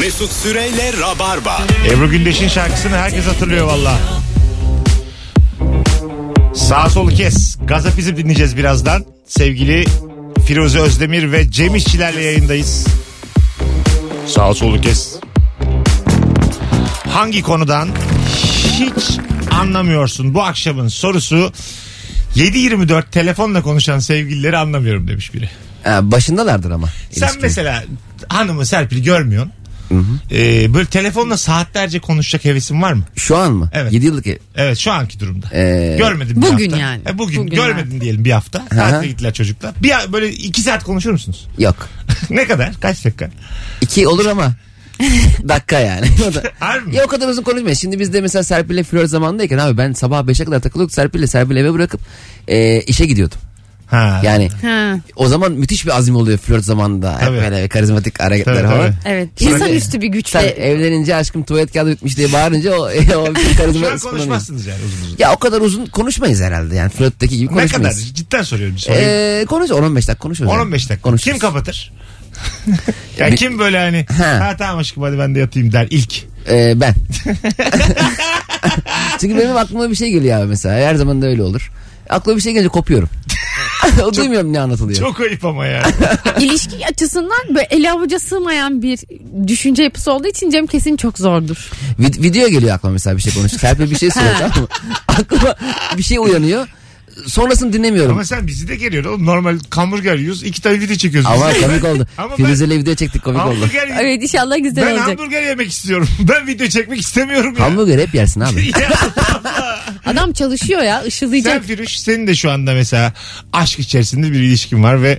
Mesut Süreyle Rabarba. Ebru Gündeş'in şarkısını herkes hatırlıyor valla. Sağ solu kes. Gazapizm dinleyeceğiz birazdan. Sevgili Firuze Özdemir ve Cem İşçilerle yayındayız. Sağ solu kes. Hangi konudan hiç anlamıyorsun? Bu akşamın sorusu 7-24 telefonla konuşan sevgilileri anlamıyorum demiş biri. Ha, başındalardır ama. Sen ilişkinin. mesela hanımı Serpil'i görmüyorsun. Ee, böyle telefonla saatlerce konuşacak hevesin var mı? Şu an mı? Evet. 7 yıllık ev. Evet şu anki durumda. Ee, Görmedim bir Bugün hafta. yani. E, bugün, Bugün görmedin diyelim bir hafta. Tatile gittiler çocuklar. Bir böyle iki saat konuşur musunuz? Yok. ne kadar? Kaç dakika? 2 olur ama dakika yani. O da- Harbi mi? ya o kadar uzun konuşmayız. Şimdi biz de mesela Serpil'le flört zamanındayken abi ben sabah 5'e kadar takılıyorduk. Serpil'le Serpil'i eve bırakıp e, işe gidiyordum. Ha. Yani Ha, o zaman müthiş bir azim oluyor flört zamanında. Hep Tabii. böyle karizmatik hareketler Tabii, falan. evet. Sonra- İnsanüstü bir Sen güçle. evlenince aşkım tuvalet kağıdı bitmiş diye bağırınca o, o bir Şu an karizma kullanıyor. konuşmazsınız yani uzun uzun. Ya o kadar uzun konuşmayız herhalde yani flörtteki gibi ne kadar? konuşmayız. Cidden soruyorum. Ee, konuş 10-15 dakika konuşuyoruz. 10-15 dakika. Konuşuruz. Kim kapatır? ya Bir- kim böyle hani Ha. ha tamam aşkım hadi ben de yatayım der ilk. Ee, ben. Çünkü benim aklıma bir şey geliyor abi mesela. Her zaman da öyle olur. Aklıma bir şey gelince kopuyorum. o duymuyorum ne anlatılıyor. Çok ayıp ama ya. İlişki açısından böyle ele avuca sığmayan bir düşünce yapısı olduğu için Cem kesin çok zordur. Vid- video geliyor aklıma mesela bir şey konuşuyor. Serpil bir şey söylüyor tamam mı? Aklıma bir şey uyanıyor. Sonrasını dinlemiyorum. ama sen bizi de geliyor oğlum. Normal hamburger yiyoruz. iki tane video çekiyoruz. Ama biz. komik oldu. Ama ben- Firuze'yle video çektik komik oldu. Hamburger Evet inşallah güzel Ben olacak. hamburger yemek istiyorum. Ben video çekmek istemiyorum ya. Hamburger hep yersin abi. Ya Adam çalışıyor ya Sen ışılayacak. Firuş senin de şu anda mesela aşk içerisinde bir ilişkin var ve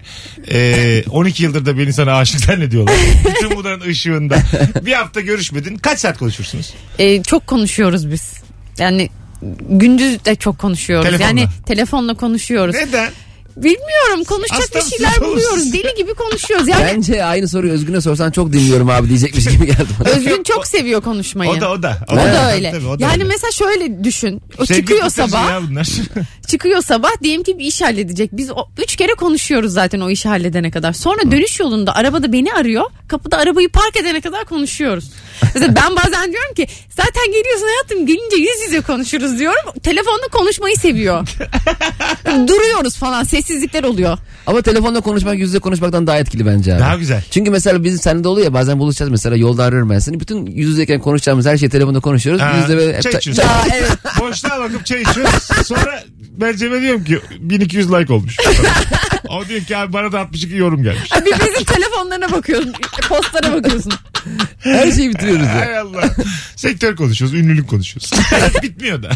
e, 12 yıldır da beni sana aşık zannediyorlar. Bütün bunların ışığında. Bir hafta görüşmedin. Kaç saat konuşursunuz? Ee, çok konuşuyoruz biz. Yani gündüz de çok konuşuyoruz. Telefonla. Yani telefonla konuşuyoruz. Neden? Bilmiyorum konuşacak Hasta bir şeyler buluyoruz. Deli gibi konuşuyoruz. Yani Bence aynı soruyu Özgün'e sorsan çok dinliyorum abi diyecekmiş gibi geldi bana. Özgün çok seviyor konuşmayı. O da o da. O da öyle. Tabii, o da yani öyle. mesela şöyle düşün. O Sevgi çıkıyor sabah. Çıkıyor sabah diyelim ki bir iş halledecek. Biz o, üç kere konuşuyoruz zaten o işi halledene kadar. Sonra dönüş yolunda arabada beni arıyor. Kapıda arabayı park edene kadar konuşuyoruz. Mesela ben bazen diyorum ki zaten geliyorsun hayatım gelince yüz yüze konuşuruz diyorum. Telefonda konuşmayı seviyor. Duruyoruz falan sessizlikler oluyor. Ama telefonla konuşmak yüz yüze konuşmaktan daha etkili bence abi. Daha güzel. Çünkü mesela bizim seninle de oluyor ya bazen buluşacağız mesela yolda arıyorum ben seni. Bütün yüz yüzeyken konuşacağımız her şeyi telefonda konuşuyoruz. Ha, Yüzde böyle hep çay ta- içiyorsun. Aa, evet. Boşluğa bakıp çay içiyoruz. Sonra ben Cem'e diyorum ki 1200 like olmuş. o diyor ki abi bana da 62 yorum gelmiş. Birbirimizin telefonlarına bakıyorsun. Postlara bakıyorsun. Her şeyi bitiriyoruz ya. Hay Allah. Sektör konuşuyoruz, ünlülük konuşuyoruz. Bitmiyor da.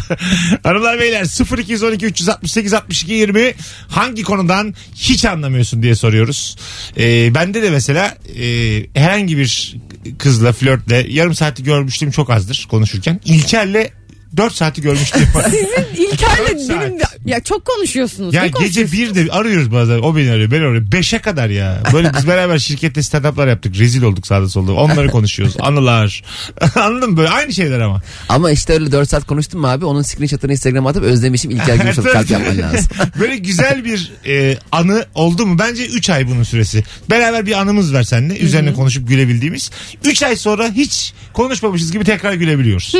Hanımlar beyler 0212 368 62 20 hangi konudan hiç anlamıyorsun diye soruyoruz. Ee, bende de mesela e, herhangi bir kızla flörtle yarım saati görmüştüm çok azdır konuşurken. İlker'le 4 saati görmüştüm. Sizin İlker'le Dört saat. benim de... Ya çok konuşuyorsunuz. Ya Ne gece konuşuyorsunuz? bir de arıyoruz bazen. O beni arıyor, ben arıyorum. Beşe kadar ya. Böyle biz beraber şirkette stand-up'lar yaptık. Rezil olduk sağda solda. Onları konuşuyoruz. Anılar. Anladın mı? Böyle aynı şeyler ama. Ama işte öyle 4 saat konuştun mu abi onun screenshot'ını Instagram'a atıp özlemişim İlker Gümüşoluk kalp yapman lazım. Böyle güzel bir e, anı oldu mu? Bence 3 ay bunun süresi. Beraber bir anımız var seninle. Üzerine konuşup gülebildiğimiz. 3 ay sonra hiç konuşmamışız gibi tekrar gülebiliyoruz.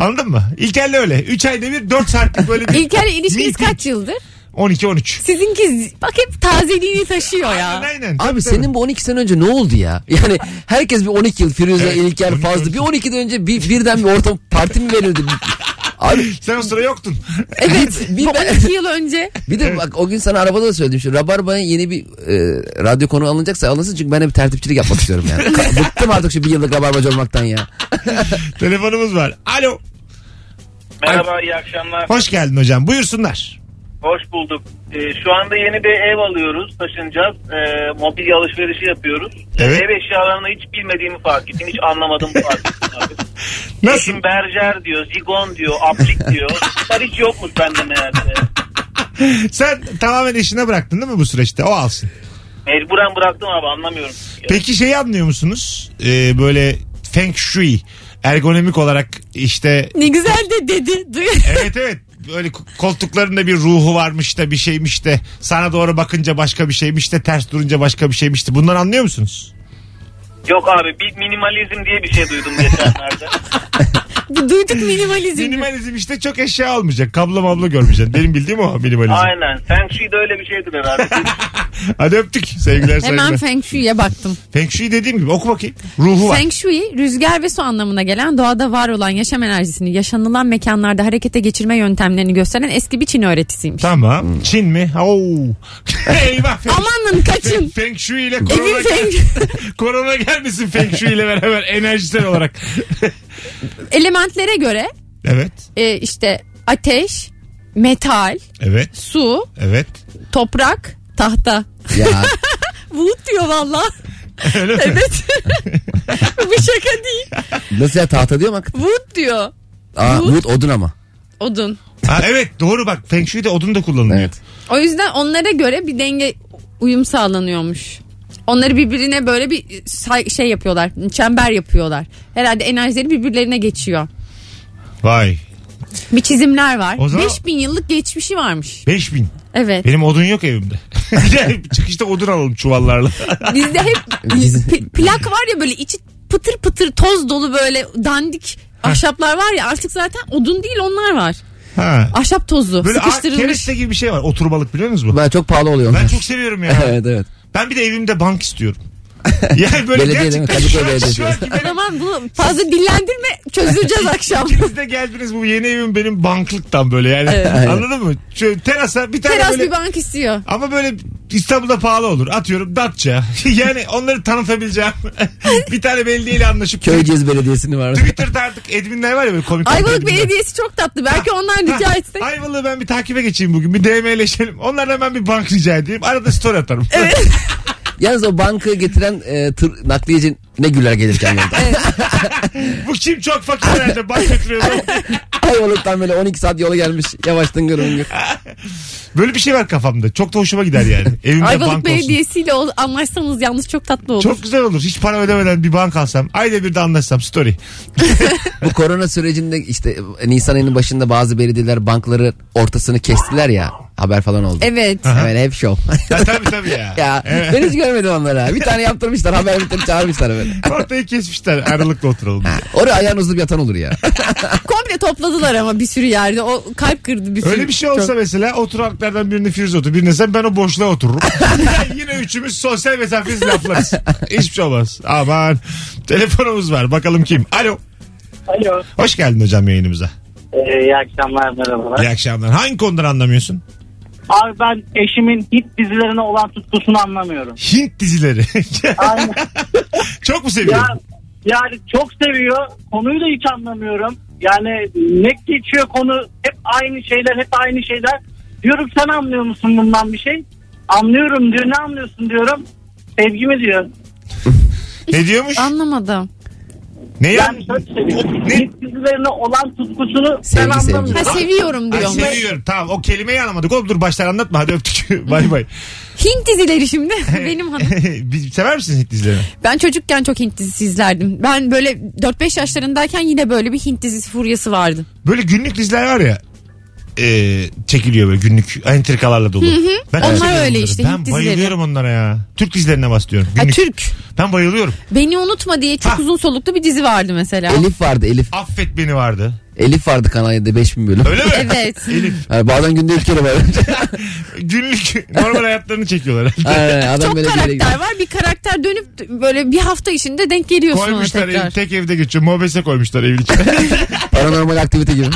Anladın mı? İlker'le öyle. 3 ayda bir 4 saatlik böyle bir İlker'le ilişkiniz meeting. kaç yıldır? 12-13. Sizinki bak hep tazeliğini taşıyor ya. Aynen aynen. Abi Tabii, senin bu 12 sene önce ne oldu ya? Yani herkes bir 12 yıl Firuze, Evet, İlker, 12, Fazlı. Bir 12'den önce bir, birden bir ortam parti mi verildi? Abi. Sen o sıra yoktun. Evet. Bir de- 12 yıl önce. bir de bak o gün sana arabada da söyledim. Şu Rabarba'ya yeni bir e, radyo konu alınacaksa alınsın. Çünkü ben de bir tertipçilik yapmak istiyorum yani. Bıktım artık şu bir yıllık Rabarbacı olmaktan ya. Telefonumuz var. Alo. Merhaba iyi akşamlar. Hoş geldin hocam. Buyursunlar. Hoş bulduk. Ee, şu anda yeni bir ev alıyoruz. Taşınacağız. Ee, mobilya alışverişi yapıyoruz. Evet. Ev eşyalarını hiç bilmediğimi fark ettim. Hiç anlamadım fark ettim abi. Nasıl? Eşim berjer diyor, zigon diyor, aplik diyor. Bunlar hiç yokmuş bende meğerse. Sen tamamen eşine bıraktın değil mi bu süreçte? O alsın. Mecburen bıraktım abi anlamıyorum. Peki şeyi anlıyor musunuz? Ee, böyle feng shui ergonomik olarak işte Ne güzel de dedi. Duy- evet evet böyle koltuklarında bir ruhu varmış da bir şeymiş de sana doğru bakınca başka bir şeymiş de ters durunca başka bir şeymiş de bunları anlıyor musunuz? Yok abi bir minimalizm diye bir şey duydum geçenlerde. Duyduk minimalizm. Minimalizm işte çok eşya almayacak. Kablo mablo görmeyeceksin. Benim bildiğim o minimalizm. Aynen. Feng Shui de öyle bir şeydir herhalde. Hadi öptük. Sevgiler saygılar. Hemen Feng Shui'ye baktım. Feng Shui dediğim gibi oku bakayım. Ruhu var. Feng Shui rüzgar ve su anlamına gelen doğada var olan yaşam enerjisini yaşanılan mekanlarda harekete geçirme yöntemlerini gösteren eski bir Çin öğretisiymiş. Tamam. Çin mi? Oo. Eyvah. Feng, Amanın kaçın. Feng Shui ile korona, Evin Feng korona gelmesin Feng Shui ile beraber enerjisel olarak. Elementlere göre evet. e, işte ateş, metal, Evet. su, Evet. toprak, tahta. Ya Wood diyor valla. Öyle mi? Evet. Bu şaka değil. nasıl ya tahta diyor mu? Wood diyor. Aa, Wood. wood odun ama. Odun. Ha, evet doğru bak Feng Shui'de odun da kullanılıyor. Evet. O yüzden onlara göre bir denge uyum sağlanıyormuş. Onları birbirine böyle bir say- şey yapıyorlar. Çember yapıyorlar. Herhalde enerjileri birbirlerine geçiyor. Vay. Bir çizimler var. O zaman- 5000 yıllık geçmişi varmış. 5000. Evet. Benim odun yok evimde. Çıkışta odun alalım çuvallarla. Bizde hep Biz- pi- plak var ya böyle içi pıtır pıtır toz dolu böyle dandik ahşaplar var ya artık zaten odun değil onlar var. Ha. Ahşap tozu Böyle sıkıştırılmış. kereste gibi bir şey var. Oturmalık biliyor musunuz bu? Ben çok pahalı oluyor. Ben çok seviyorum ya. evet evet. Ben bir de evimde bank istiyorum. Yani böyle Belediye değil mi? gerçekten Kadıköy şu an, Belediyesi. şu an zaman bunu fazla dillendirme çözüleceğiz akşam. İkiniz de geldiniz bu yeni evim benim banklıktan böyle yani. Evet. Anladın mı? Şu terasa bir tane Teras böyle bir bank istiyor. ama böyle İstanbul'da pahalı olur. Atıyorum Datça. yani onları tanıtabileceğim. bir tane belediyeyle anlaşıp Köyceğiz Belediyesi'ni var. Twitter'da artık adminler var ya böyle komik. Ayvalık adminler. Belediyesi çok tatlı. Belki ondan rica etsek. Ayvalık'ı ben bir takibe geçeyim bugün. Bir DM'leşelim. Onlardan ben bir bank rica edeyim. Arada story atarım. Yalnız o bankı getiren e, tır nakliyeci ne güler gelirken yolda. Bu kim çok fakir herhalde bank götürüyor. Ayvalık'tan böyle 12 saat yola gelmiş. Yavaş tıngır mıngır. Böyle bir şey var kafamda. Çok da hoşuma gider yani. Evimde Ayvalık bank olsun. Belediyesi'yle o- anlaşsanız yalnız çok tatlı olur. Çok güzel olur. Hiç para ödemeden bir bank alsam. Ayda bir de anlaşsam story. Bu korona sürecinde işte Nisan ayının başında bazı belediyeler bankları ortasını kestiler ya. Haber falan oldu. Evet. Evet hep şov. Ya, tabii tabii ya. ya Evet. ben hiç görmedim onları. Bir tane yaptırmışlar haber bitleri çağırmışlar böyle. Ortayı kesmişler. Aralıkla oturalım diye. Oraya ayağın uzun yatan olur ya. Komple topladılar ama bir sürü yerde. O kalp kırdı bir sürü. Öyle bir şey olsa Çok- mesela oturaklardan birini Firuze otur. Birine sen ben o boşluğa otururum. Yine üçümüz sosyal mesafesiz laflarız. Hiçbir şey olmaz. Aman. Telefonumuz var. Bakalım kim? Alo. Alo. Hoş geldin hocam yayınımıza. Ee, iyi akşamlar merhabalar. İyi akşamlar. Hangi konudan anlamıyorsun? Abi ben eşimin hit dizilerine olan tutkusunu anlamıyorum. Hint dizileri. Aynen. Çok mu seviyorsun? Ya, yani çok seviyor. Konuyu da hiç anlamıyorum. Yani ne geçiyor konu hep aynı şeyler hep aynı şeyler. Diyorum sen anlıyor musun bundan bir şey? Anlıyorum diyor ne anlıyorsun diyorum. Sevgimi diyor. Ne diyormuş? Anlamadım. Ne ya? Yani şöyle söyleyeyim. Ne? Dizilerine olan tutkusunu ben Sevgi, sevgi. anlamıyorum. Ha seviyorum Ay, diyor. seviyorum. Tamam o kelimeyi anlamadık. Oğlum dur baştan anlatma. Hadi öptük. bay bay. Hint dizileri şimdi. Benim hanım. Bir- Sever misin Hint dizilerini? Ben çocukken çok Hint dizisi izlerdim. Ben böyle 4-5 yaşlarındayken yine böyle bir Hint dizisi furyası vardı. Böyle günlük diziler var ya. E, çekiliyor böyle günlük entrikalarla dolu. Ben çok Onlar seviyorum öyle onları. işte, Ben Hint dizileri. bayılıyorum onlara ya. Türk dizilerine bahsediyorum. Ha, Günlük. Türk. Ben bayılıyorum. Beni unutma diye çok Ha. uzun soluklu bir dizi vardı mesela. Elif vardı Elif. Affet beni vardı. Elif vardı Kanal 7'de 5000 bölüm. Öyle mi? Evet. Elif. Yani bazen günde üç kere var. Günlük normal hayatlarını çekiyorlar. Aynen, adam Çok böyle bir karakter var. Bir karakter dönüp böyle bir hafta içinde denk geliyorsun ona koymuşlar tekrar. ev, tek evde geçiyor. Mobese koymuşlar evin içine. Paranormal aktivite gibi.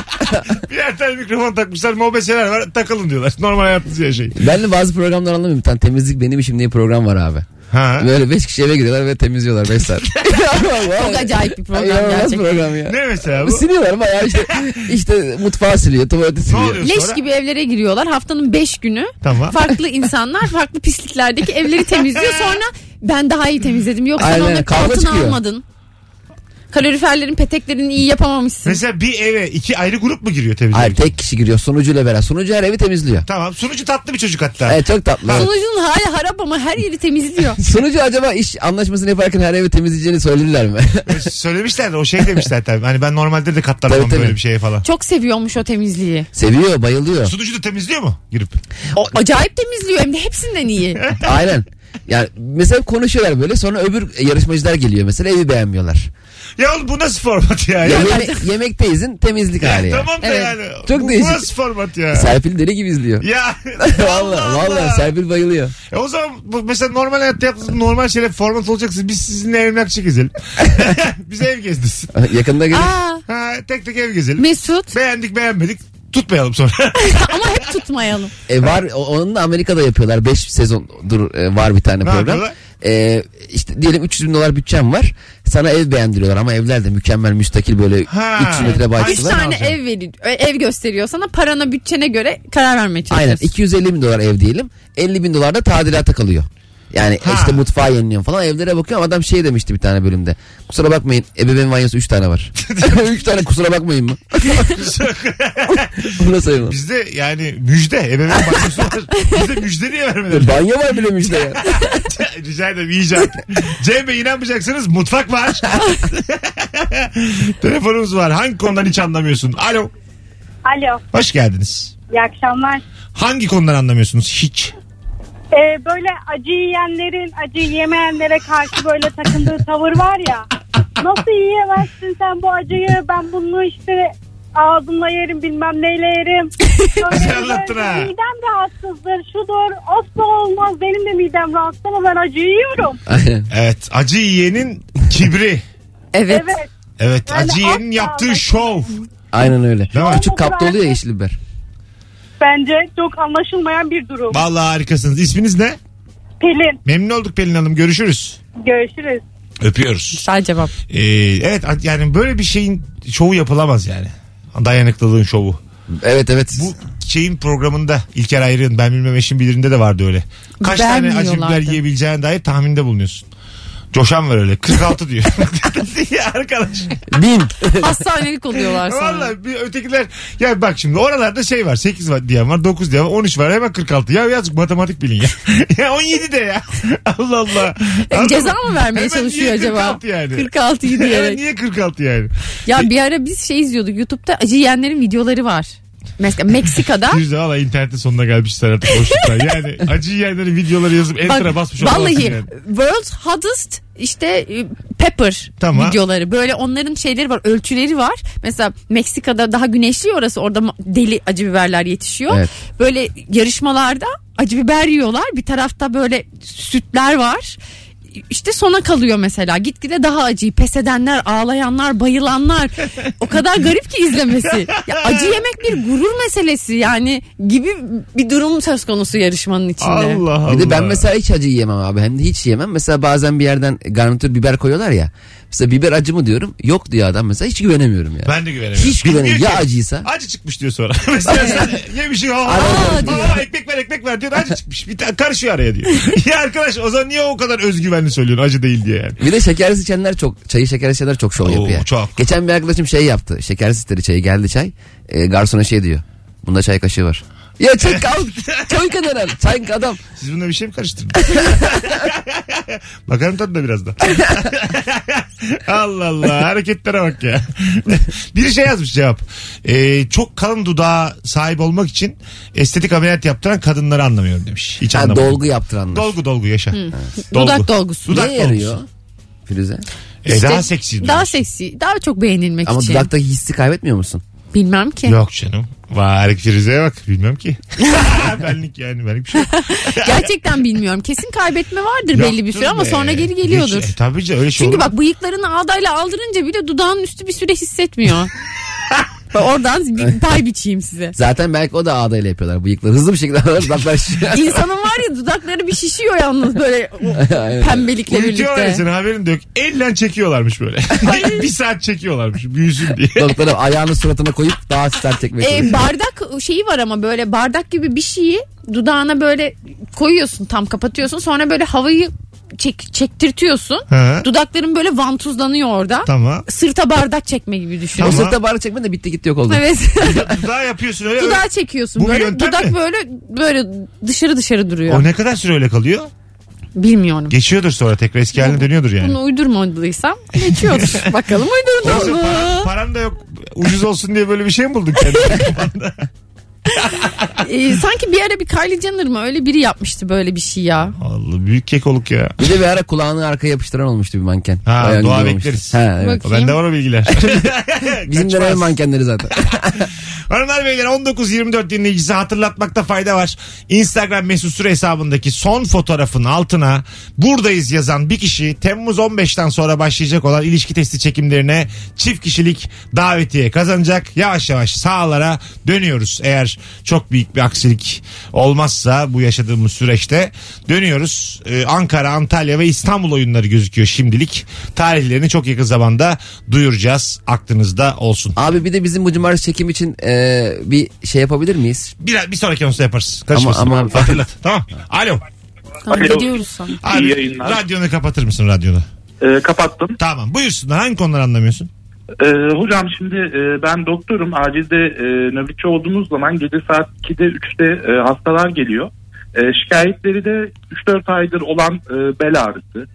Birer tane mikrofon takmışlar. Mobeseler var. Takılın diyorlar. Normal hayatınızı yaşayın. Ben de bazı programlar anlamıyorum. Bir tane temizlik benim işim diye program var abi. Ha. Böyle 5 kişi eve gidiyorlar ve temizliyorlar 5 saat. Çok acayip bir program İnanılmaz gerçekten. program ya. Ne mesela bu? Siliyorlar bayağı işte, işte mutfağı siliyor, tuvaleti siliyor. oluyor Leş sonra? gibi evlere giriyorlar. Haftanın 5 günü Tamam. farklı insanlar farklı pisliklerdeki evleri temizliyor. Sonra ben daha iyi temizledim. Yoksa Aynen, onu kavga altına çıkıyor. almadın. Kaloriferlerin peteklerini iyi yapamamışsın. Mesela bir eve iki ayrı grup mu giriyor temizlik? Hayır tek kişi giriyor sunucuyla beraber. Sunucu her evi temizliyor. Tamam. Sunucu tatlı bir çocuk hatta. Evet çok tatlı. evet. Sunucunun hali harap ama her yeri temizliyor. Sunucu acaba iş anlaşmasını yaparken her evi temizleyeceğini söylediler mi? Söylemişler de o şey demişler tabii. Hani ben normalde de katlanamam Tabii, tabii. böyle bir şeye falan. Çok seviyormuş o temizliği. Seviyor bayılıyor. Sunucu da temizliyor mu girip? O acayip temizliyor hem de hepsinden iyi. Aynen. Yani mesela konuşuyorlar böyle sonra öbür yarışmacılar geliyor mesela evi beğenmiyorlar. Ya oğlum bu nasıl format ya? Ya ya? yeme- yemekteyizin temizlik hali ya. Tamam da Evet. yani. Çok bu, değişik. Bu nasıl format ya? Serpil deli gibi izliyor. Ya. Valla valla Serpil bayılıyor. E o zaman bu mesela normal hayatta yaptığınız normal şeyler format olacaksın. Biz sizinle emlakçı gezelim. Biz ev gezdirsin. Yakında gelir. Aa, Ha, tek tek ev gezelim. Mesut Beğendik beğenmedik. Tutmayalım sonra. ama hep tutmayalım. E var onun da Amerika'da yapıyorlar. 5 sezondur e, var bir tane Ne program. yapıyorlar? E, işte diyelim 300 bin dolar bütçem var. Sana ev beğendiriyorlar ama evler de mükemmel müstakil böyle Ha. 300 metre Üç bahçesi var. ne tane ev veriyor, ev gösteriyor sana parana bütçene göre karar vermeye Aynen çalışıyorsun. 250 bin dolar ev diyelim. 50 bin dolar da tadilata kalıyor. Yani Ha. işte mutfağı yeniliyor falan evlere bakıyorum adam şey demişti bir tane bölümde. Kusura bakmayın ebeveyn banyosu 3 tane var. 3 tane kusura bakmayın mı? Bunu sayılmaz. Bizde yani müjde. Ebeveyn banyosu var. Bizde müjde niye vermediler? Banyo var bile işte ya. Rica ederim iyice. Cem Bey inanmayacaksınız mutfak var. Telefonumuz var. Hangi konudan hiç anlamıyorsun? Alo. Alo, Hoş geldiniz. iyi akşamlar. Hangi konudan anlamıyorsunuz? Hiç. Ee, böyle acı yiyenlerin acı yemeyenlere karşı böyle takındığı tavır var ya. Nasıl yiyemezsin sen bu acıyı? Ben bunu işte ağzımla yerim bilmem neyle yerim. Anlattın ha. Midem rahatsızdır, şudur. Asla olmaz. Benim de midem rahatsız ama ben acı yiyorum. Evet. Acı yiyenin kibri. Evet. Evet. Evet. Yani acı yiyenin asla yaptığı şov. Aynen öyle. Değil mi? Küçük kapta oluyor ya yeşil biber. Bence çok anlaşılmayan bir durum. Vallahi harikasınız. İsminiz ne? Pelin, Memnun olduk Pelin Hanım. Görüşürüz. görüşürüz. Öpüyoruz. Güzel cevap. Ee, evet yani böyle bir şeyin şovu yapılamaz yani. Dayanıklılığın şovu. Evet evet. Bu şeyin programında İlker Ayrık'ın ben bilmem eşim bilirinde de vardı öyle. Kaç tane acı biber yiyorlardı? yiyebileceğine dair tahminde bulunuyorsun. Coşan var öyle. 46 diyor. ya arkadaş. Bin. Hastanelik oluyorlar sonra. Valla bir ötekiler ya bak şimdi oralarda şey var 8 var diyen var 9 diyen var 13 var hemen 46 ya yazık matematik bilin ya. ya 17 de ya. Allah Allah. Anladın Ceza mı? vermeye Hemen çalışıyor niye acaba? 46 yani. 46'yı Hemen diyerek. niye 46 yani? Ya bir ara biz şey izliyorduk. YouTube'da acı yiyenlerin videoları var. Mesela Meksika'da Yüzde valla internetin sonuna gelmişler artık boşluklar. Yani acı yiyenlerin videoları yazıp enter'a basmış olamazsın vallahi yani. World's Hottest işte e, pepper Tamam. videoları. Böyle onların şeyleri var, ölçüleri var. Mesela Meksika'da daha güneşli orası. Orada deli acı biberler yetişiyor. Evet. Böyle yarışmalarda acı biber yiyorlar. Bir tarafta böyle sütler var. İşte sona kalıyor mesela. Gitgide daha acıyı pes edenler, ağlayanlar, bayılanlar. O kadar garip ki izlemesi. Ya acı yemek bir gurur meselesi yani gibi bir durum söz konusu yarışmanın içinde. Allah Allah. Bir de ben mesela hiç acı yiyemem abi. Hem de hiç yiyemem. Mesela bazen bir yerden garnitür biber koyuyorlar ya. Mesela biber acı mı diyorum. Yok diyor adam mesela. Hiç güvenemiyorum ya. Ben de güvenemiyorum. Hiç güvenemiyorum. Ya acıysa? Acı çıkmış diyor sonra. Mesela sen yemişsin. Aa, Aa, aa, ekmek ver ekmek ver diyor. Acı çıkmış. Bir tane karışıyor araya diyor. ya arkadaş o zaman niye o kadar özgüvenli söylüyorsun acı değil diye yani. Bir de şekersiz içenler çok, çayı şekersiz içenler çok şov Oo, yapıyor. çok. Geçen bir arkadaşım şey yaptı. Şekersiz istedi çayı geldi çay. E, garsona şey diyor. Bunda çay kaşığı var. Ya çay kal. çay kadar al. Çay adam. Siz bunda bir şey mi karıştırdınız? Bakarım tadına biraz da. Allah Allah hareketlere bak ya. Biri şey yazmış cevap. Ee, çok kalın dudağa sahip olmak için estetik ameliyat yaptıran kadınları anlamıyorum demiş. Hiç Ha, anlamadım. dolgu yaptıranlar. Dolgu dolgu yaşa. Dolgu. Dudak dolgusu. Dudak Neye yarıyor dolgusu. Firuze? E, daha seksi. Daha seksi, daha çok beğenilmek Ama için. dudaktaki hissi kaybetmiyor musun? Bilmem ki. Yok canım. Var Firuze'ye bak. Bilmem ki. benlik yani. Benlik bir şey yok. Gerçekten bilmiyorum. Kesin kaybetme vardır belli bir süre ama be. sonra geri geliyordur. Geç- e, tabii canım öyle şey Çünkü olur. bak bıyıklarını ağdayla aldırınca bile dudağın üstü bir süre hissetmiyor. Oradan bir pay biçeyim size. Zaten belki o da ağdayla yapıyorlar bıyıkları. Hızlı bir şekilde alıyorlar dudaklar şişiyor. İnsanın var ya dudakları bir şişiyor yalnız böyle pembelikle Uyutuyorlar ya birlikte. seni haberin de yok. Elle çekiyorlarmış böyle. bir saat çekiyorlarmış büyüsün diye. Doktora ayağını suratına koyup daha sert çekmeye çalışıyor. bardak şeyi var ama böyle bardak gibi bir şeyi dudağına böyle koyuyorsun tam kapatıyorsun sonra böyle havayı çek, çektirtiyorsun. Hı. Dudakların böyle vantuzlanıyor orada. Tamam. Sırta bardak çekme gibi düşün. O Tamam. sırtta bardak çekme de bitti gitti yok oldu. Evet. Dudağı yapıyorsun öyle. Dudağı çekiyorsun Bu bir böyle. yöntem Dudak mi? böyle böyle dışarı dışarı duruyor. O ne kadar süre öyle kalıyor? Bilmiyorum. Geçiyordur sonra tekrar eski haline dönüyordur yani. Bunu uydurmadıysam geçiyordur. Bakalım uydurdum mu? para- paran da yok ucuz olsun diye böyle bir şey mi buldun kendine? Ee, sanki bir ara bir Kylie Jenner mı öyle biri yapmıştı böyle bir şey ya. Allah büyük kekoluk ya. Bir de bir ara kulağını arkaya yapıştıran olmuştu bir manken. Ha, Bayağı dua güzel olmuştu. bekleriz. Ha, evet. Bakayım. Bende var o bilgiler. Bizim Kaçmaz. dönem mankenleri zaten. Hanımlar beyler 19-24 dinleyicisi hatırlatmakta fayda var. Instagram mesut süre hesabındaki son fotoğrafın altına buradayız yazan bir kişi Temmuz 15'ten sonra başlayacak olan ilişki testi çekimlerine çift kişilik davetiye kazanacak. Yavaş yavaş sağlara dönüyoruz. Eğer çok büyük bir aksilik olmazsa bu yaşadığımız süreçte dönüyoruz. Ee, Ankara, Antalya ve İstanbul oyunları gözüküyor şimdilik. Tarihlerini çok yakın zamanda duyuracağız. Aklınızda olsun. Abi bir de bizim bu cumartesi çekim için e, bir şey yapabilir miyiz? Bir, bir sonraki anonsta yaparız. Kaçmasın. Ama- ama- Hatırlat. Tamam. Alo. Tamam Alo. gidiyoruz sana. Abi, yayınlar. radyonu kapatır mısın radyonu? Ee, kapattım. Tamam. Buyursunlar. Hangi konuları anlamıyorsun? Ee, hocam şimdi e, ben doktorum. Acilde e, nöbetçi olduğumuz zaman gece saat 2'de 3'te e, hastalar geliyor. E, şikayetleri de 3-4 aydır olan e, bel ağrısı.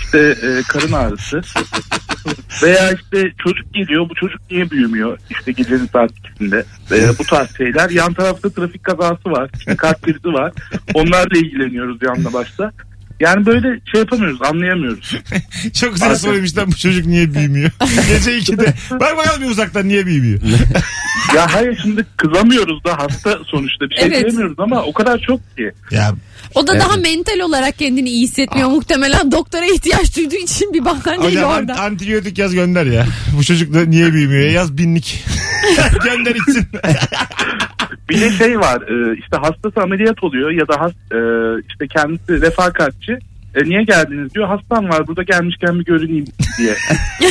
işte e, karın ağrısı. Veya işte çocuk geliyor bu çocuk niye büyümüyor işte gecenin saat ikisinde E, bu tarz şeyler. Yan tarafta trafik kazası var işte kalp krizi var onlarla ilgileniyoruz yanla başta. Yani böyle şey yapamıyoruz anlayamıyoruz. Çok güzel Abi. soruymuş lan bu çocuk niye büyümüyor? Gece 2'de. Bak bakalım bir uzaktan niye büyümüyor? Ya hayır şimdi kızamıyoruz da hasta sonuçta bir şey Evet. diyemiyoruz ama o kadar çok ki. ya O da Evet. daha mental olarak kendini iyi hissetmiyor. Muhtemelen doktora ihtiyaç duyduğu için bir bahaneyle hocam an- orada. antibiyotik yaz gönder ya. Bu çocuk da niye büyümüyor? Yaz binlik. gönder içsin. Bir de şey var e, işte hastası ameliyat oluyor ya da has, e, işte kendisi refakatçi. E, niye geldiniz diyor hastam var burada gelmişken bir görüneyim diye.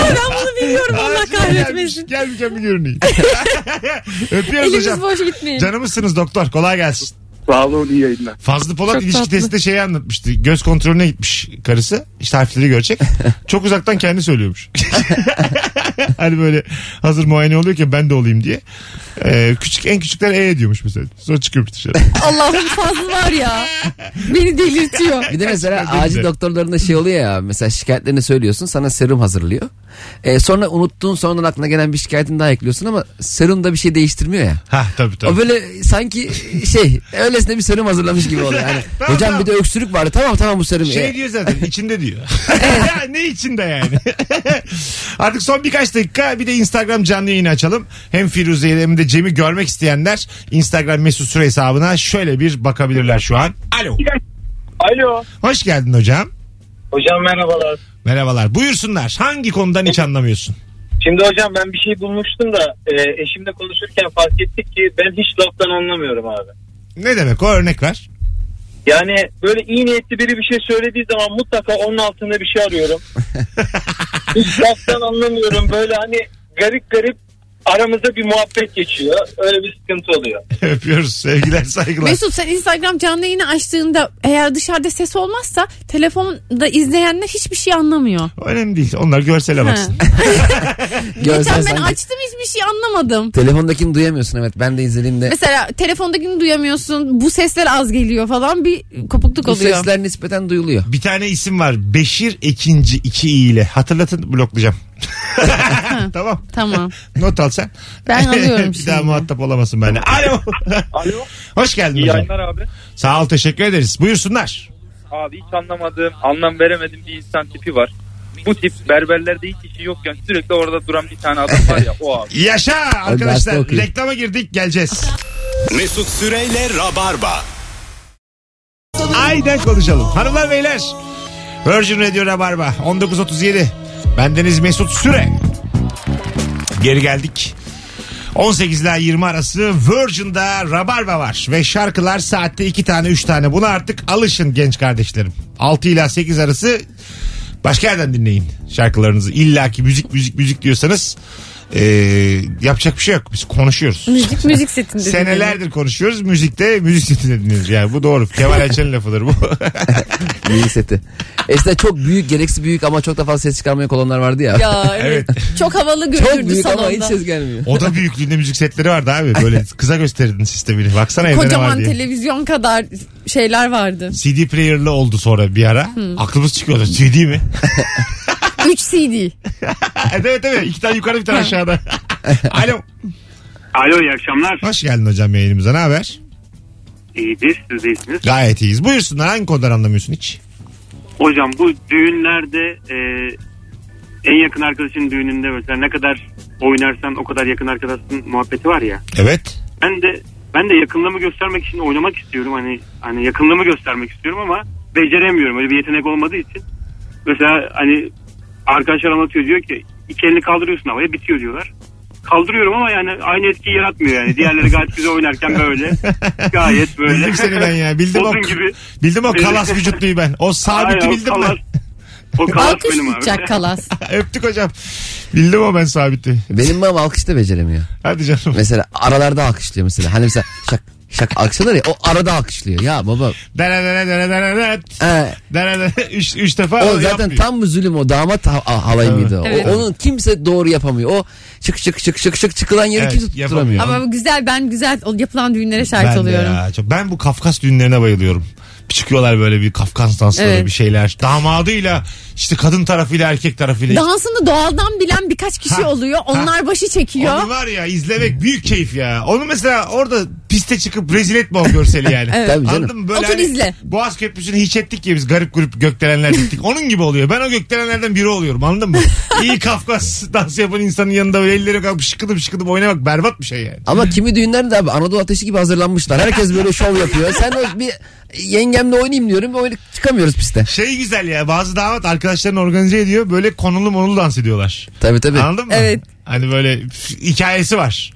ben bunu biliyorum Allah kahretmesin. Gelmiş, gelmişken bir görüneyim. Öpüyoruz Elimiz hocam. boş gitmeyin. Canımızsınız doktor. Kolay gelsin. Sağ olun iyi yayınlar. Fazlı Polat Çok ilişki tatlı. testinde şeyi anlatmıştı. Göz kontrolüne gitmiş karısı. İşte harfleri görecek. Çok uzaktan kendi söylüyormuş. hani böyle hazır muayene oluyor ki ben de olayım diye. Ee, küçük en küçükler e diyormuş mesela. Sonra çıkıyormuş dışarı. Allah'ım fazla var ya. Beni delirtiyor. Bir de mesela Kaçma acil doktorlarında şey oluyor ya mesela şikayetlerini söylüyorsun sana serum hazırlıyor. E, sonra unuttuğun sonradan aklına gelen bir şikayetini daha ekliyorsun ama serum da bir şey değiştirmiyor ya. ha tabii tabii. O böyle sanki şey öylesine bir serum hazırlamış gibi oluyor. Yani, Tamam, hocam tamam. bir de öksürük vardı tamam tamam bu serum. Şey E, diyor zaten içinde diyor. ne içinde yani? Artık son birkaç dakika bir de Instagram canlı yayını açalım. Hem Firuze'yi hem de Cem'i görmek isteyenler Instagram mesut süre hesabına şöyle bir bakabilirler şu an. Alo. Alo. Hoş geldin hocam. Hocam merhabalar. Merhabalar. Buyursunlar. Hangi konudan hiç anlamıyorsun? Şimdi hocam ben bir şey bulmuştum da e, eşimle konuşurken fark ettik ki ben hiç laftan anlamıyorum abi. Ne demek o örnek ver. Yani böyle iyi niyetli biri bir şey söylediği zaman mutlaka onun altında bir şey arıyorum. hiç laftan anlamıyorum. Böyle hani garip garip aramızda bir muhabbet geçiyor. Öyle bir sıkıntı oluyor. Öpüyoruz. Sevgiler saygılar. Mesut sen Instagram canlı yayını açtığında eğer dışarıda ses olmazsa telefonda izleyenler hiçbir şey anlamıyor. Önemli değil. Onlar görsele baksın. görsen Geçen ben sanki- açtım hiçbir şey anlamadım. Telefondakini duyamıyorsun evet ben de izlediğimde. Mesela telefondakini duyamıyorsun. Bu sesler az geliyor falan bir kopukluk Bu oluyor. sesler nispeten duyuluyor. Bir tane isim var. Beşir Ekinci iki i ile. Hatırlatın bloklayacağım. tamam. Tamam. Not al sen. Ben alıyorum Bir daha şimdi. muhatap olamasın benimle. Alo. Alo. Hoş geldin İyi hocam. yayınlar abi. Sağ ol teşekkür ederiz. Buyursunlar. Abi hiç anlamadığım, anlam veremediğim bir insan tipi var. Bu tip berberlerde hiç işi yokken sürekli orada duran bir tane adam var ya o abi. Yaşa derste arkadaşlar. okuyun. Reklama girdik geleceğiz. Mesut Süreyle Rabarba. Aynen konuşalım. Hanımlar beyler. Virgin Radio Rabarba 19.37. Bendeniz Mesut Süre. Geri geldik. 18 ile 20 arası Virgin'da Rabarba var. Ve şarkılar saatte 2 tane 3 tane. Buna artık alışın genç kardeşlerim. 6 ile 8 arası başka yerden dinleyin şarkılarınızı. İlla ki müzik müzik müzik diyorsanız eee, yapacak bir şey yok. Biz konuşuyoruz. Müzik müzik setinde. Senelerdir konuşuyoruz. Müzikte müzik setinde dinliyoruz. Yani bu doğru. Kemal Ayça'nın lafıdır bu. Müzik seti. Eskiden çok büyük gereksiz büyük ama çok da fazla ses çıkarmayan kolonlar vardı ya. Ya evet. Çok havalı çok görünürdü büyük salonda. ama hiç ses gelmiyor. o da büyüklüğünde müzik setleri vardı abi. Böyle kıza gösterirdin sistemini. Baksana evde ne var Kocaman diye. televizyon kadar şeyler vardı. CD player'lı oldu sonra bir ara. Aklımız çıkıyordu. CD mi? 3 CD. evet evet. İki tane yukarı bir tane aşağıda. Alo. Alo iyi akşamlar. Hoş geldin hocam yayınımıza. Ne haber? İyidir siz iyisiniz. Gayet iyiyiz. Buyursunlar hangi konudan anlamıyorsun hiç? Hocam bu düğünlerde e, en yakın arkadaşın düğününde mesela ne kadar oynarsan o kadar yakın arkadaşın muhabbeti var ya. Evet. Ben de ben de yakınlığımı göstermek için oynamak istiyorum. Hani hani yakınlığımı göstermek istiyorum ama beceremiyorum. Öyle bir yetenek olmadığı için. Mesela hani arkadaşlar anlatıyor diyor ki iki elini kaldırıyorsun havaya bitiyor diyorlar. Kaldırıyorum ama yani aynı etkiyi yaratmıyor yani. Diğerleri gayet güzel oynarken böyle. Gayet böyle. Bildim seni ben ya. Bildim o, gibi. bildim o kalas vücutluyu ben. O sabiti Aynen, o bildim kalas- O kalas Alkış benim abi. tutacak kalas. ben. Öptük hocam. Bildim o ben sabiti. Benim babam alkışta beceremiyor. Hadi canım. Mesela aralarda alkışlıyor mesela. Hani mesela şak şak alkışlar ya o arada alkışlıyor. Ya baba. Dere dere dere dere dere. He, Dere dere. Üç, üç defa o zaten yapmıyor. tam bir zulüm o damat ha- ha- halayı mıydı? o? Evet. Onun kimse doğru yapamıyor. O çık çık çık çık çık çıkılan yeri Evet, kimse yapamıyor. tutturamıyor. Ama güzel ben güzel o yapılan düğünlere şahit ben oluyorum. ya. Çok- Ben bu Kafkas düğünlerine bayılıyorum. Çıkıyorlar böyle bir Kafkas dansları Evet. bir şeyler. Damadıyla işte kadın tarafıyla erkek tarafıyla. Dansını doğaldan bilen birkaç kişi Ha, oluyor. Onlar başı çekiyor. Onu var ya izlemek büyük keyif ya. Onu mesela orada piste çıkıp rezil etme o görseli yani. Evet. Tabii canım. Anladın mı? Böyle Otur hani izle. Boğaz Köprüsü'nü hiç ettik ya biz garip grup gökdelenler diktik. Onun gibi oluyor. Ben o gökdelenlerden biri oluyorum anladın mı? İyi Kafkas dansı yapan insanın yanında böyle elleri kalkıp şıkıdım şıkıdım oynamak berbat bir şey yani. Ama kimi düğünlerde abi Anadolu Ateşi gibi hazırlanmışlar. Herkes böyle şov yapıyor. Sen o bir yengemle oynayayım diyorum. Öyle çıkamıyoruz piste. Şey güzel ya bazı damat arkadaşlarını organize ediyor böyle konulu monulu dans ediyorlar. Tabii tabii. Anladın mı? Evet. Hani böyle hikayesi var.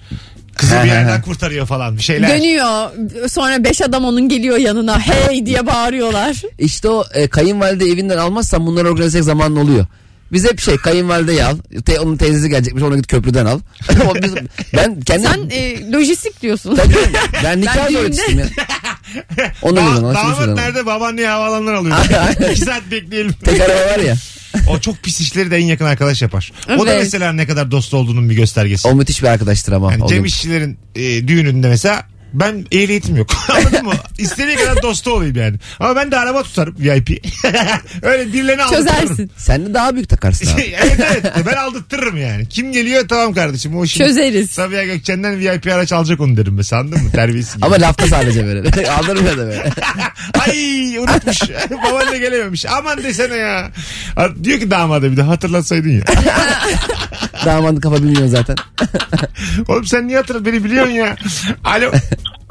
Kızı bir yerden kurtarıyor falan bir şeyler. Dönüyor. Sonra beş adam onun geliyor yanına. Hey diye bağırıyorlar. İşte o e, kayınvalide evinden almazsan bunları organize edecek zamanın oluyor. Biz hep şey kayınvalideyi al. Te, onun teyzesi gelecekmiş onu git köprüden al. Biz- ben kendim... Sen e, lojistik diyorsun. Tabii, ben nikah yetiştim ya. Onu Da- ona şunu damat nerede? Babaanneye havalanlar alıyor. İki saat bekleyelim. Tek araba var ya. o çok pis işleri de en yakın arkadaş yapar. O da Evet. mesela ne kadar dost olduğunun bir göstergesi. O müthiş bir arkadaştır ama. Yani Cem. İşçilerin e, düğününde mesela ben ehliyetim yok. Anladın mı? İstediği kadar dostu olayım yani. Ama ben de araba tutarım VIP. Öyle birilerini aldırtırım. Çözersin. Sen de daha büyük takarsın abi. evet evet ben aldırtırım yani. Kim geliyor tamam kardeşim. O şimdi Çözeriz. Sabiha Gökçen'den VIP araç alacak onu derim mesela anladın mı? Terbiyesi gibi. ama lafta sadece böyle. Aldırmıyor da böyle. Ay unutmuş. Babaanne gelememiş. Aman desene ya. Diyor ki damada bir de hatırlatsaydın ya. Damadın kafa bilmiyor zaten. Oğlum sen niye hatırlat beni biliyorsun ya. Alo.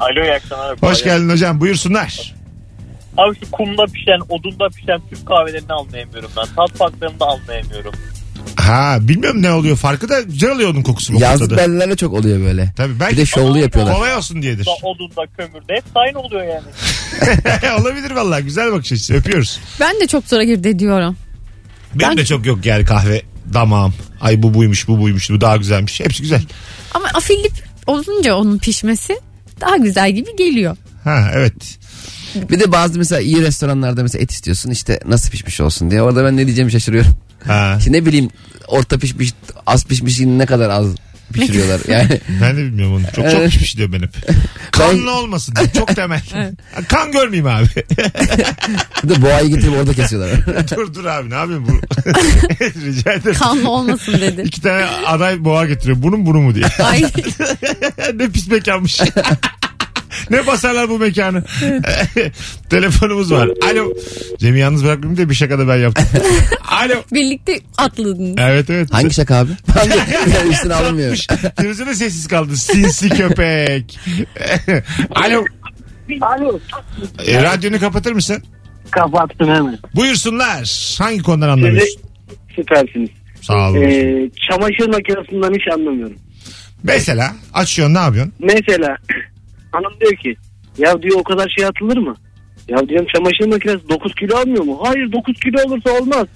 Alo iyi akşamlar. Hoş geldin hocam buyursunlar. Abi şu kumda pişen, odunda pişen Türk kahvelerini anlayamıyorum ben. Tat farklarını da anlayamıyorum. Ha bilmiyorum ne oluyor farkı da güzel oluyor onun kokusu. Yazlık tadı. beldelerde çok oluyor böyle. Tabii belki Bir de şovlu yapıyorlar. kolay olsun diyedir. Da odunda, kömürde hep aynı oluyor yani. Olabilir vallahi güzel bakış açısı öpüyoruz. Ben de çok zor girdi diyorum. Benim Ben- de çok yok yani kahve damağım. Ay bu buymuş bu buymuş bu daha güzelmiş. Hepsi güzel. Ama afilli olunca onun pişmesi daha güzel gibi geliyor. Ha evet. Bir de bazı mesela iyi restoranlarda mesela et istiyorsun işte nasıl pişmiş olsun diye. Orada ben ne diyeceğimi şaşırıyorum. Ha. Şimdi ne bileyim orta pişmiş az pişmiş ne kadar az pişiriyorlar. Yani Ben de bilmiyorum onu. Çok çok pişmiş diyor ben hep. Kanlı olmasın diyor. Çok temel. Kan görmeyeyim abi. bir de boğayı getirip orada kesiyorlar. dur dur abi ne yapayım bu? Rica ederim. Kanlı olmasın dedi. İki tane aday boğa getiriyor. Bunun bunu mu diye. Ay ne pis mekanmış. Ne basarlar bu mekanı. Telefonumuz var. Alo. Cem'i yalnız bırakmayayım diye bir şaka da ben yaptım. Alo. birlikte atladın. Evet evet. Hangi şaka abi? Yani üstüne alınmıyor. Firuze de sessiz kaldı. Sinsi köpek. Alo. Alo. E, radyonu kapatır mısın? Kapattım hemen. Buyursunlar. Hangi konudan anlamıyorsun? Süpersiniz. Sağ olun. Ee, çamaşır makinesinden hiç anlamıyorum. Mesela açıyorsun ne yapıyorsun? Mesela hanım diyor ki ya diyor o kadar şey atılır mı? Ya diyorum çamaşır makinesi 9 kilo almıyor mu? Hayır 9 kilo olursa olmaz.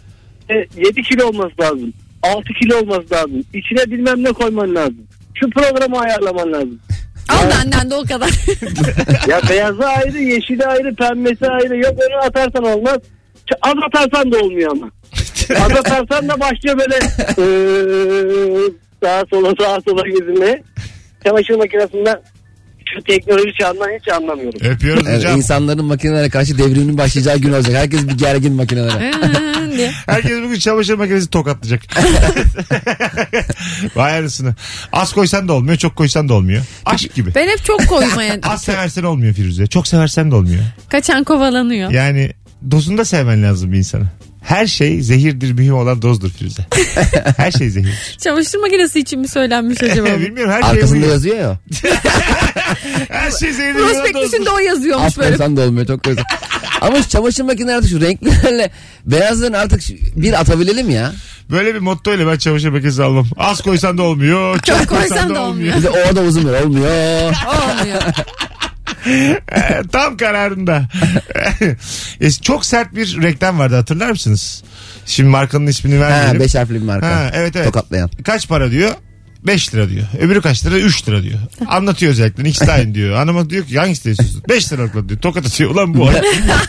E, 7 kilo olması lazım. 6 kilo olması lazım. İçine bilmem ne koyman lazım. Şu programı ayarlaman lazım. Al benden de o kadar. Ya beyazı ayrı, yeşili ayrı, pembesi ayrı. Yok onu atarsan olmaz. Ç- Az atarsan da olmuyor ama. Az atarsan da başlıyor böyle eee, sağa sola sağa sola gezilmeye. Çamaşır makinesinden şu teknoloji çağından hiç anlamıyorum. Öpüyoruz Evet, hocam. insanların makinelere karşı devriminin başlayacağı gün olacak. Herkes bir gergin makinelere. Diye. Herkes bugün çamaşır makinesi tokatlayacak. Vay arasını. Az koysan da olmuyor, çok koysan da olmuyor. Aşk gibi. Ben hep çok koymaya Az seversen olmuyor Firuze. Çok seversen de olmuyor. kaçan kovalanıyor. Yani dozunda sevmen lazım bir insanı. Her şey zehirdir mühim olan dozdur Firuze. Her şey zehirdir. Çamaşır makinesi için mi söylenmiş acaba? bu? Bilmiyorum her şey Arkasında yazıyor ya. Her şey zehirdir mühim olan dozdur. Prospektüsünde o yazıyormuş Az böyle. koysan da olmuyor çok koysan. Ama şu çamaşır makineleri artık şu renklerle beyazların artık şu- bir atabilelim ya. Böyle bir motto ile ben çamaşır makinesi almam. Az koysan da olmuyor. Çok, koysan, da olmuyor. Bir de o da uzun olmuyor. Olmuyor. Ee, Tam kararında. E, Çok sert bir reklam vardı hatırlar mısınız? Şimdi markanın ismini Ha, vermeyelim. beş harfli bir marka. Ha, evet evet. Tokatlayan. Kaç para diyor? 5 lira diyor. Öbürü kaç lira? 3 lira diyor. Anlatıyor özellikle. İkisi de aynı diyor. Hanıma diyor ki hangisi istiyorsun? 5 liralıkla diyor. Tokat atıyor. Ulan bu.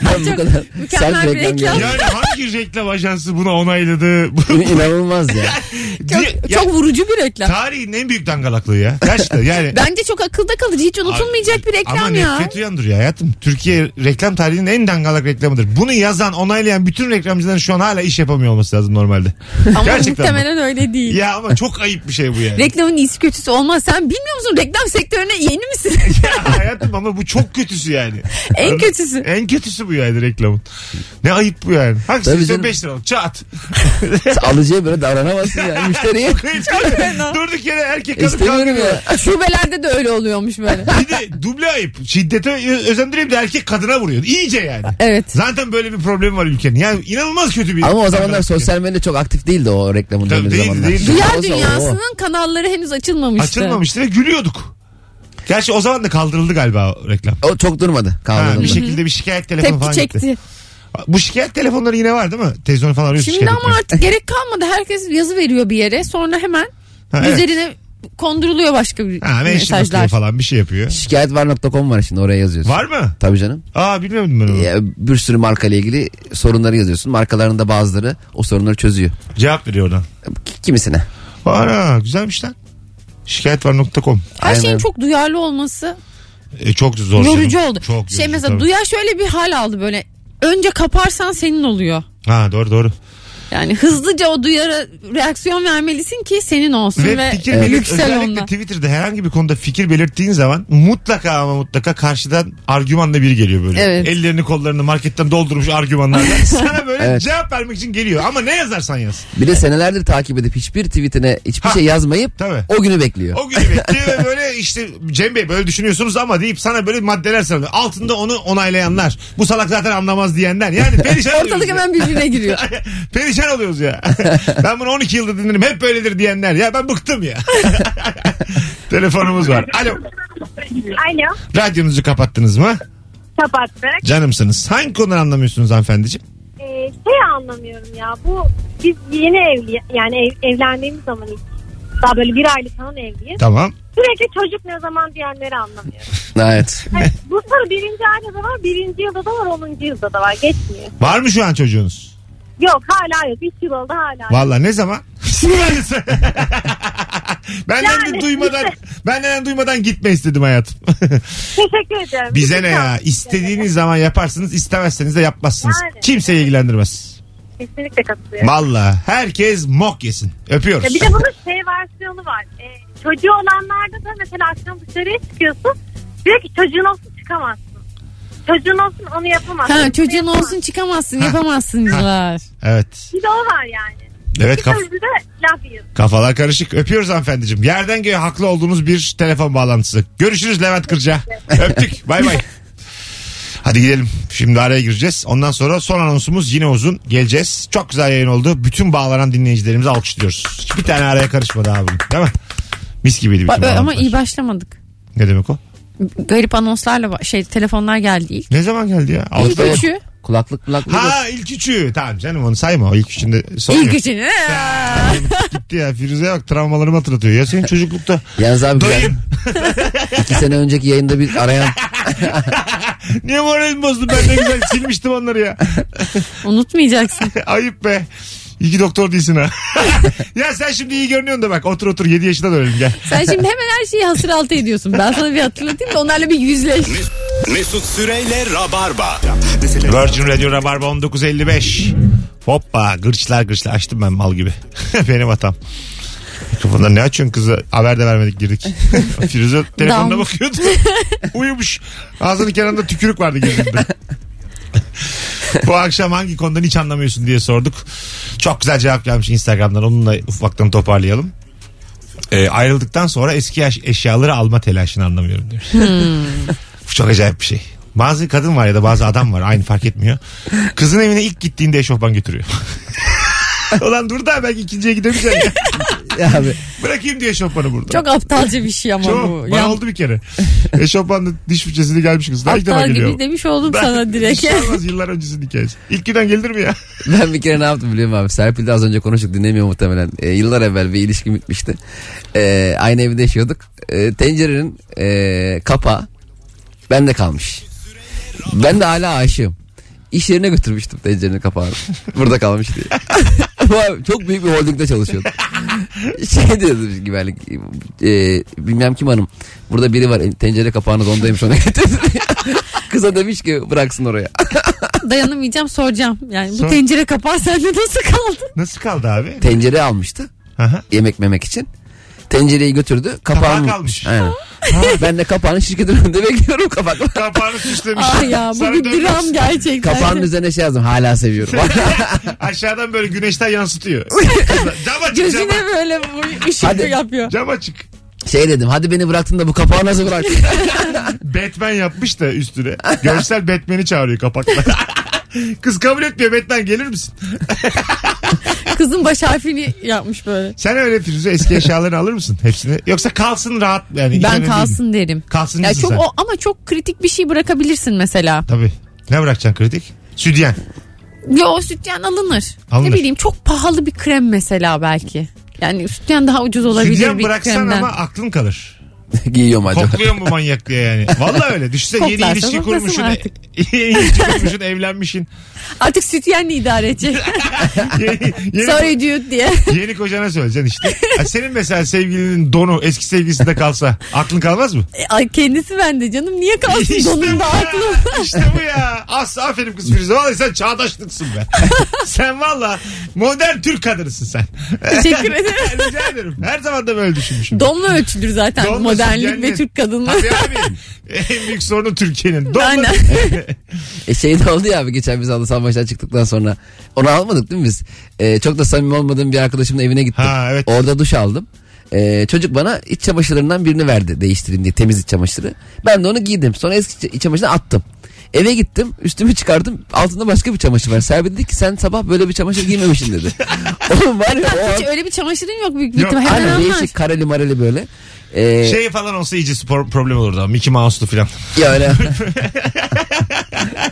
Ben bu kadar sert bir reklam reklam. yani hangi reklam ajansı buna onayladı? Bu- İnanılmaz ya. Diye- ya, Çok vurucu bir reklam. tarihin en büyük dangalaklığı ya. Gerçekten yani. Bence çok akılda kalıcı. Hiç unutulmayacak bir reklam Ama ya. nefret uyandırıyor hayatım. Türkiye reklam tarihinin en dangalak reklamıdır. Bunu yazan, onaylayan bütün reklamcıların şu an hala iş yapamıyor olması lazım normalde. Ama Gerçekten mi? muhtemelen öyle değil. Ya ama çok ayıp bir şey bu yani. Reklamın iyisi kötüsü olmaz. Sen bilmiyor musun reklam sektörüne yeni misin? Ya hayatım ama bu çok kötüsü yani. en kötüsü. En kötüsü bu yani reklamın. Ne ayıp bu yani. Tabii istiyorsun canım. 5 liralık çat. Alıcıya böyle davranamazsın ya. Müşteriye Durduk yere erkek kadın istemiyorum kavga ya. Şubelerde de öyle oluyormuş böyle. Bir de duble ayıp. Şiddete ö- özendireyim de erkek kadına vuruyor. İyice yani. Evet. Zaten böyle bir problem var ülkenin. Yani inanılmaz kötü bir. Ama o zamanlar sosyal medya çok aktif değildi o reklamın Tabii döndüğü değildi, zamanlar. değildi. O. dünyasının kanalları henüz açılmamıştı. Açılmamıştı ve gülüyorduk. Gerçi o zaman da kaldırıldı galiba o reklam. O çok durmadı Ha, kaldırıldı. bir şekilde bir şikayet telefonu Tepki falan çekti. gitti. Bu şikayet telefonları yine var değil mi? Televizyon falan arıyorsun Şimdi şikayet ama etmeye. artık gerek kalmadı. Herkes yazı veriyor bir yere. Sonra hemen Ha, evet. üzerine konduruluyor başka bir Ha, mesajlar. falan bir şey yapıyor. Şikayetvar.com var şimdi oraya yazıyorsun. Var mı? Tabii canım. Aa bilmiyordum ben onu. Ya, bir sürü marka ile ilgili sorunları yazıyorsun. Markaların da bazıları o sorunları çözüyor. Cevap veriyor oradan. Kimisine. Var ha güzelmiş lan. Şikayetvar.com Her şeyin Aynen. çok duyarlı olması e, Çok zor. yorucu canım. oldu. Çok şey yorucu, mesela tabii. duyar şöyle bir hal aldı böyle. Önce kaparsan senin oluyor. Ha doğru doğru. Yani hızlıca o duyara reaksiyon vermelisin ki senin olsun ve, Ve fikir Evet. belirt, yüksel özellikle onunla. Twitter'da herhangi bir konuda fikir belirttiğin zaman mutlaka ama mutlaka karşıdan argümanla biri geliyor böyle. Evet. Ellerini kollarını marketten doldurmuş argümanlarla. Sana böyle Evet. cevap vermek için geliyor. Ama ne yazarsan yaz. Bir de senelerdir takip edip hiçbir tweetine hiçbir Ha. şey yazmayıp Tabii. o günü bekliyor. O günü bekliyor ve böyle işte Cem Bey böyle düşünüyorsunuz ama deyip sana böyle maddeler sarılıyor. Altında onu onaylayanlar. Bu salak zaten anlamaz diyenler. Yani perişan. Ortalık ya. hemen birbirine giriyor. perişan oluyoruz ya. ben bunu 12 yıldır dinlerim. Hep böyledir diyenler. Ya ben bıktım ya. Telefonumuz var. Alo. Alo Radyonuzu kapattınız mı? kapattık. Canımsınız. Hangi konuları anlamıyorsunuz hanımefendiciğim? Ee, şey anlamıyorum ya bu biz yeni evli yani ev- evlendiğimiz zaman ilk daha böyle bir aylık falan evliyiz. Tamam. Sürekli çocuk ne zaman diyenleri anlamıyorum. Evet. Hani bu soru birinci ayda da var, birinci yılda da var, onuncu yılda da var. Geçmiyor. Var mı şu an çocuğunuz? Yok hala yok. Üç yıl oldu hala. Valla ne zaman? benden de Yani duymadan benden duymadan gitme istedim hayatım. Teşekkür ederim. Bize ne ya? İstediğiniz zaman yaparsınız, istemezseniz de yapmazsınız. Yani. Kimseyi ilgilendirmez. Kesinlikle katılıyorum. Valla herkes mok yesin. Öpüyoruz. Ya bir de bunun şey versiyonu var. Ee, çocuğu olanlarda da mesela akşam dışarıya çıkıyorsun. Diyor ki çocuğun olsun çıkamazsın. Çocuğun olsun onu yapamazsın. Ha çocuğun yapamazsın. olsun çıkamazsın Ha. yapamazsın diyorlar. Evet. Bir de o var yani. Evet kaf- de laf yiyorsun. kafalar karışık. Öpüyoruz hanımefendiciğim. Yerden göğe haklı olduğunuz bir telefon bağlantısı. Görüşürüz Levent Kırca. Öptük. Bay bay. Hadi gidelim. Şimdi araya gireceğiz. Ondan sonra son anonsumuz yine uzun. Geleceğiz. Çok güzel yayın oldu. Bütün bağlanan dinleyicilerimizi alkışlıyoruz. Hiçbir tane araya karışmadı abi. Değil mi? Mis gibiydi bütün Ba- Ama iyi başlamadık. Ne demek o? Garip anonslarla şey telefonlar geldi ilk. Ne zaman geldi ya? İlk Altı- üçü. Kulaklık kulaklık. Ha ilk üçü. Tamam canım onu sayma. O ilk üçünde sorun İlk yok. üçünü. Gitti ya Firuze'ye bak travmalarımı hatırlatıyor. Ya senin çocuklukta Yalnız abi ben dayın. iki sene önceki yayında bir arayan Niye moralimi bozdun ben ne güzel silmiştim onları ya. Unutmayacaksın. Ayıp be. İyi ki doktor değilsin ha. ya sen şimdi iyi görünüyorsun da bak otur otur 7 yaşında da ölelim gel. Sen şimdi hemen her şeyi hasır altı ediyorsun. Ben sana bir hatırlatayım da onlarla bir yüzleş. Mesut Süreyle Rabarba. Virgin Radio Rabarba 1955. Hoppa gırçlar gırçlar açtım ben mal gibi. Benim hatam. Mikrofonda ne açıyorsun kızı? Haber de vermedik girdik. Firuze telefonuna Down. bakıyordu. Uyumuş. Ağzının kenarında tükürük vardı girdiğinde. Bu akşam hangi konudan hiç anlamıyorsun diye sorduk. Çok güzel cevap gelmiş Instagram'dan. Onunla ufaktan toparlayalım. Ee, ayrıldıktan sonra eski eşyaları alma telaşını anlamıyorum diyor. Bu çok acayip bir şey. Bazı kadın var ya da bazı adam var aynı fark etmiyor. Kızın evine ilk gittiğinde eşofman götürüyor. Ulan dur da belki ikinciye gidemeyeceksin ya. Ya abi Bırakayım diye eşofmanı burada. Çok aptalca bir şey ama Çok. bu. Bana Ya, oldu bir kere. Eşofmanla diş fırçasıyla gelmiş kız. Daha ilk defa aptal geliyor. gibi demiş oldum Ben- sana direkt. Bir şey olmaz yıllar öncesinin hikayesi. İlk günden gelir mi ya? ben bir kere ne yaptım biliyor musun abi? Serpil de az önce konuştuk dinlemiyor muhtemelen. Ee, yıllar evvel bir ilişki bitmişti. Ee, aynı evde yaşıyorduk. Ee, tencerenin ee, kapağı bende kalmış. Ben de hala aşığım. İş yerine götürmüştüm tencerenin kapağını. Burada kalmış diye. Çok büyük bir holdingde çalışıyordu. Şey diyordu güvenlik. E, bilmem kim hanım. Burada biri var tencere kapağını dondaymış ona getirdi. Kıza demiş ki bıraksın oraya. Dayanamayacağım soracağım. Yani bu Sor. tencere kapağı sende nasıl kaldı? Nasıl kaldı abi? Tencere almıştı. Aha. yemek memek için. Tencereyi götürdü. Kapağını Kapağı kalmış. Aynen. ben de kapağını şirketin önünde bekliyorum kapakla. Kapağını süslemiş. Ah ya bu Sana bir dönmez. dram gerçekten. Kapağın üzerine şey yazdım. Hala seviyorum. Aşağıdan böyle güneşten yansıtıyor. cam açık Gözüne cam, böyle bu ışık Hadi. yapıyor. cam açık. şey dedim. Hadi beni bıraktın da bu kapağı nasıl bıraktın? Batman yapmış da üstüne. Görsel Batman'i çağırıyor kapakta. Kız kabul etmiyor Batman gelir misin? Kızın baş harfini yapmış böyle. Sen öyle Firuze eski eşyalarını alır mısın hepsini? Yoksa kalsın rahat yani. Ben önemli değil kalsın derim. Kalsın Ya çok sen. o, ama çok kritik bir şey bırakabilirsin mesela. Tabii. Ne bırakacaksın kritik? Südyen. Yo sütyen alınır. Alınır. Ne bileyim çok pahalı bir krem mesela belki. Yani sütyen daha ucuz olabilir Südyen bir bıraksan kremden. ama aklın kalır. Giyiyorum acaba. Kokluyor mu manyak diye yani. Vallahi öyle. Düşünsene yeni Koklarsa ilişki koklasın kurmuşsun. artık. yeni ilişki kurmuşsun evlenmişsin. Artık sütyenle idare edecek. Yeni, yeni, Sorry dude diye. yeni kocana söyleyeceksin işte. Ha, Senin mesela sevgilinin donu eski sevgilisinde kalsa aklın kalmaz mı? E, Ay kendisi bende canım niye kalsın İşte bu donunda ya. aklım. İşte bu ya. As aferin kız Firuze. Vallahi sen çağdaşlıksın be. sen valla modern Türk kadınısın sen. Teşekkür ederim. Rica ederim. Her zaman da böyle düşünmüşüm. Donla ölçülür zaten Donla modernlik sütyenle. ve Türk kadınlığı. Tabii abi. En büyük sorunu Türkiye'nin. Aynen. E şey de oldu ya abi geçen biz saha maçtan çıktıktan sonra. Onu almadık değil mi biz? E, çok da samimi olmadığım bir arkadaşımın evine gittim. Ha, evet. Orada duş aldım. E, çocuk bana iç çamaşırlarından birini verdi değiştireyim diye temiz iç çamaşırı. Ben de onu giydim. Sonra eski iç çamaşırını attım. Eve gittim üstümü çıkardım altında başka bir çamaşır var. Serbi dedi ki sen sabah böyle bir çamaşır giymemişsin dedi. Oğlum var ya o Hiç öyle bir çamaşırın yok büyük bir Yok, ihtimal. Hemen aynen değişik kareli mareli böyle. E, Şey falan olsa iyice spor problem olurdu. ama. Mickey Mouse'lu falan. ya öyle.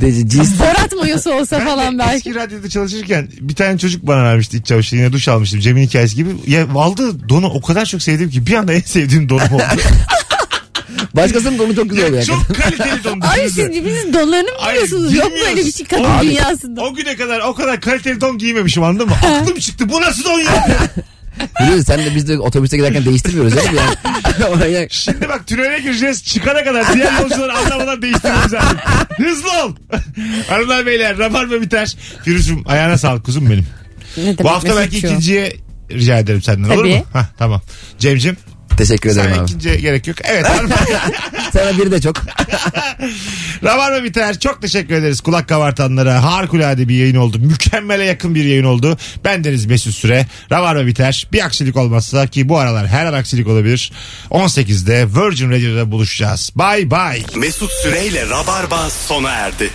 Deci, cins Borat mayosu olsa Ben falan belki. Eski radyoda çalışırken bir tane çocuk bana vermişti iç çamaşırı. Yine duş almıştım. Cem'in hikayesi gibi. Ya aldığı donu o kadar çok sevdim ki bir anda en sevdiğim donum oldu. Başkasının konu çok güzel oluyor. ya, çok kaliteli don. Ay düşünsene. siz birbirinizin donlarını mı biliyorsunuz? Yok bilmiyoruz. böyle bir şey kadın Abi, dünyasında. O güne kadar o kadar kaliteli don giymemişim anladın mı? Aklım çıktı. Bu nasıl don ya? Biliyorsun sen de biz de otobüste giderken değiştirmiyoruz canım yani. Şimdi bak tünele gireceğiz. Çıkana kadar diğer yolcuları anlamadan değiştirmemiz lazım. Hızlı ol. Hanımlar beyler rabarba biter. Firuz'um ayağına sağlık kuzum benim. Ne demek Bu hafta belki ikinciye rica ederim senden olur Tabii. mu? Hah, tamam. Cem'cim Teşekkür ederim sana abi. ikinciye gerek yok. Evet Sana biri de çok. Rabarba biter. Çok teşekkür ederiz kulak kabartanlara. Harikulade bir yayın oldu. Mükemmele yakın bir yayın oldu. Ben Deniz Mesut Süre. Rabarba biter. Bir aksilik olmazsa ki bu aralar her an aksilik olabilir. 18'de Virgin Radio'da buluşacağız. Bye bye. Mesut Süreyle Rabarba sona erdi.